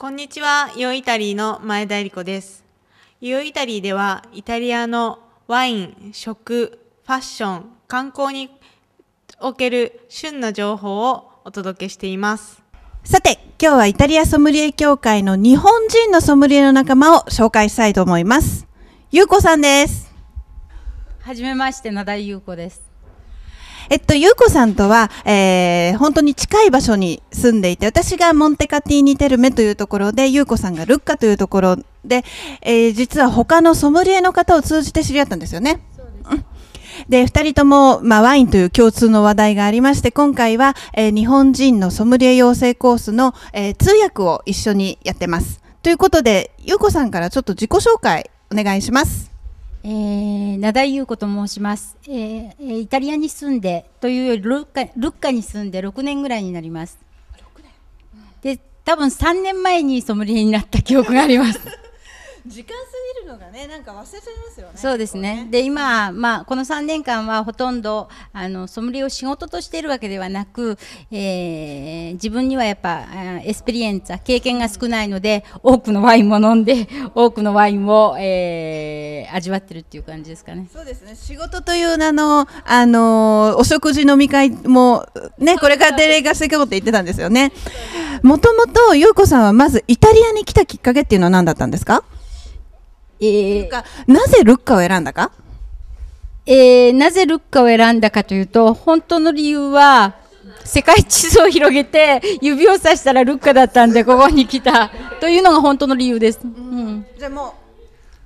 こんにちは、ヨイタリーの前田恵理子です。ヨイタリーでは、イタリアのワイン、食、ファッション、観光における旬な情報をお届けしています。さて、今日はイタリアソムリエ協会の日本人のソムリエの仲間を紹介したいと思います。ゆうこさんです。はじめまして、名田優子です。えっと、ゆうこさんとは、えー、本当に近い場所に住んでいて、私がモンテカティーニテルメというところで、ゆうこさんがルッカというところで、えー、実は他のソムリエの方を通じて知り合ったんですよね。うんで、二人とも、まあ、ワインという共通の話題がありまして、今回は、えー日本人のソムリエ養成コースの、えー通訳を一緒にやってます。ということで、ゆうこさんからちょっと自己紹介お願いします。えー、名田優子と申します、えーえーイタリアに住んで、というよりルッカ、ルッカに住んで6年ぐらいになります。で、多分3年前にソムリエになった記憶があります。時間過ぎるのがね、なんか忘れちゃいますよねそうですね。で、今、まあ、この3年間はほとんど、あの、ソムリエを仕事としているわけではなく、えー自分にはやっぱ、あエスペリエンツァ、経験が少ないので、多くのワインも飲んで、多くのワインを、えー味わってるっていう感じですかね。そうですね。仕事という名の、あの、お食事飲み会も、ね、これからデレガしていこうって言ってたんですよね。もともと、ゆうこさんはまずイタリアに来たきっかけっていうのは何だったんですか？えーかなぜルッカを選んだか？えーなぜルッカを選んだかというと、本当の理由は、世界地図を広げて、指をさしたらルッカだったんで、ここに来た。というのが本当の理由です。うん。じゃあもう、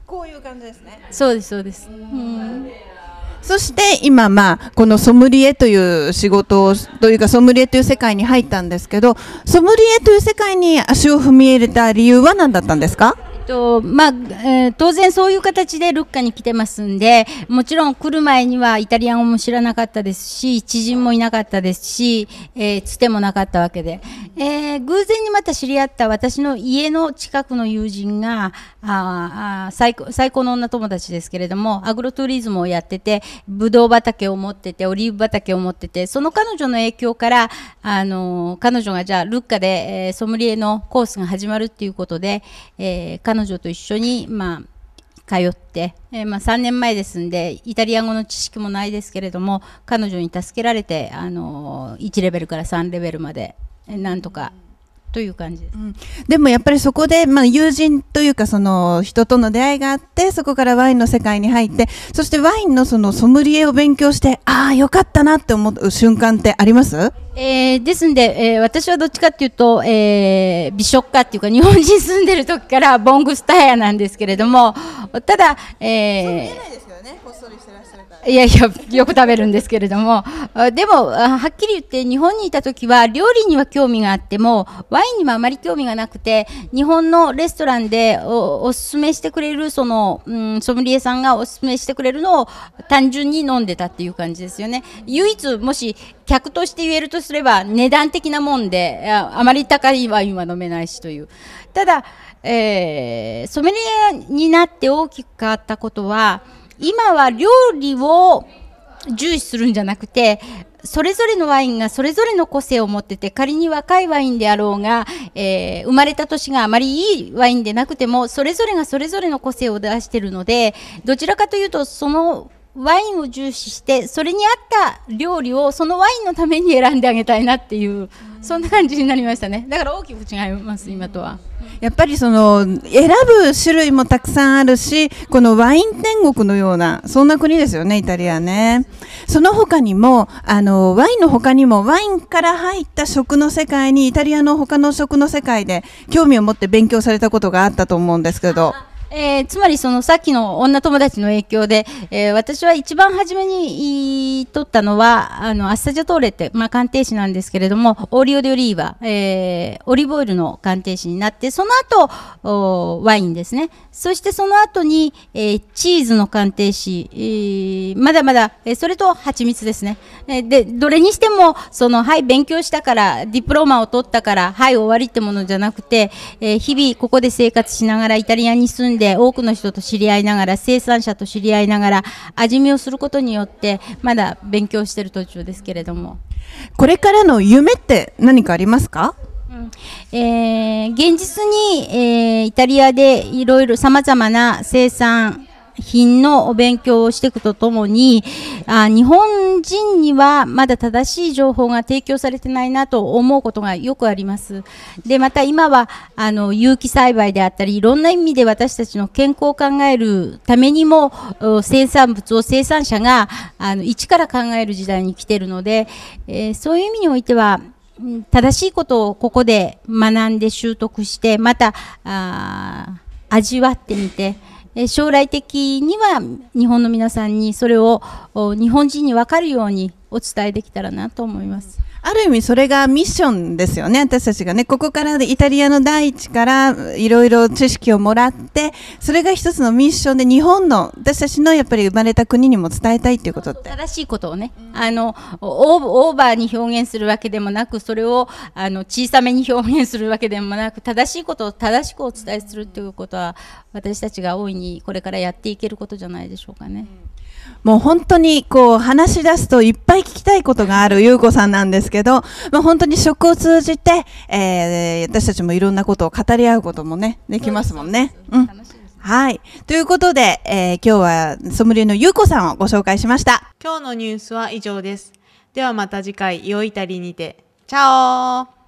こういう感じですね。そうです、そうです。うん。そして今、まあ、このソムリエという仕事を、というかソムリエという世界に入ったんですけど、ソムリエという世界に足を踏み入れた理由は何だったんですか？とまあえー当然そういう形でルッカに来てますんで、もちろん来る前にはイタリア語も知らなかったですし、知人もいなかったですし、えーつてもなかったわけで、えー偶然にまた知り合った私の家の近くの友人が、ああ最高最高の女友達ですけれども、アグロツーリズムをやってて、ブドウ畑を持ってて、オリーブ畑を持ってて、その彼女の影響から、あの彼女がじゃあルッカで、えーソムリエのコースが始まるっていうことで、えー彼女と一緒に、まあ、通って、えーまあ、3年前ですんでイタリア語の知識もないですけれども彼女に助けられて、あのー1レベルから3レベルまで、なんとかという感じです。でもやっぱりそこで、まあ、友人というかその人との出会いがあってそこからワインの世界に入ってそしてワインのそのソムリエを勉強してああよかったなって思う瞬間ってあります？えーですんで、えー私はどっちかっていうと、えー美食家っていうか日本人住んでる時からボングスタイヤなんですけれどもただ、えーいいやいや、よく食べるんですけれども、でも、はっきり言って、日本にいた時は、料理には興味があっても、ワインにはあまり興味がなくて、日本のレストランでおおすすめしてくれる、その、うん、ソムリエさんがおすすめしてくれるのを単純に飲んでたっていう感じですよね。唯一、もし、客として言えるとすれば、値段的なもんで、あまり高いワインは飲めないしという。ただ、えーソムリエになって大きく変わったことは、今は料理を重視するんじゃなくて、それぞれのワインがそれぞれの個性を持ってて、仮に若いワインであろうが、えー生まれた年があまりいいワインでなくても、それぞれがそれぞれの個性を出してるので、どちらかというと、そのワインを重視して、それに合った料理をそのワインのために選んであげたいなっていう、そんな感じになりましたね。だから大きく違います、今とは。やっぱりその選ぶ種類もたくさんあるしこのワイン天国のようなそんな国ですよねイタリアねその他にもあのワインの他にもワインから入った食の世界にイタリアの他の食の世界で興味を持って勉強されたことがあったと思うんですけどえーつまりそのさっきの女友達の影響で、えー私は一番初めに取ったのは、あの、アッサジャトーレって、まあ、鑑定士なんですけれども、オリオデオリーバ、えーオリーブオイルの鑑定士になって、その後、おワインですね。そしてその後に、えーチーズの鑑定士、えーまだまだ、えーそれと蜂蜜ですね。えーで、どれにしても、その、はい、勉強したから、ディプローマを取ったから、はい、終わりってものじゃなくて、えー日々ここで生活しながら、イタリアに住んで、多くの人と知り合いながら、生産者と知り合いながら、味見をすることによって、まだ勉強してる途中ですけれども。これからの夢って何かありますか？うーえー現実に、えーイタリアでいろいろ様々な生産品のお勉強をしていくとともにあ日本人にはまだ正しい情報が提供されてないなと思うことがよくあります。でまた今はあの有機栽培であったりいろんな意味で私たちの健康を考えるためにも生産物を生産者があの一から考える時代に来ているので、えーそういう意味においては正しいことをここで学んで習得してまた味わってみてえ将来的には日本の皆さんにそれを日本人に分かるようにお伝えできたらなと思います。ある意味それがミッションですよね。私たちがね、ここからでイタリアの大地からいろいろ知識をもらって、それが一つのミッションで日本の私たちのやっぱり生まれた国にも伝えたいっていうことって。正しいことをね、あのオーバーに表現するわけでもなくそれをあの小さめに表現するわけでもなく正しいことを正しくお伝えするということは私たちが大いにこれからやっていけることじゃないでしょうかね。もう本当にこう話し出すといっぱい聞きたいことがある優子さんなんですけど、まあ、本当に食を通じて、えー私たちもいろんなことを語り合うこともね、できますもんね。うん。はい。ということで、えー今日はソムリエの優子さんをご紹介しました。今日のニュースは以上です。ではまた次回、良いイタリにて。チャオ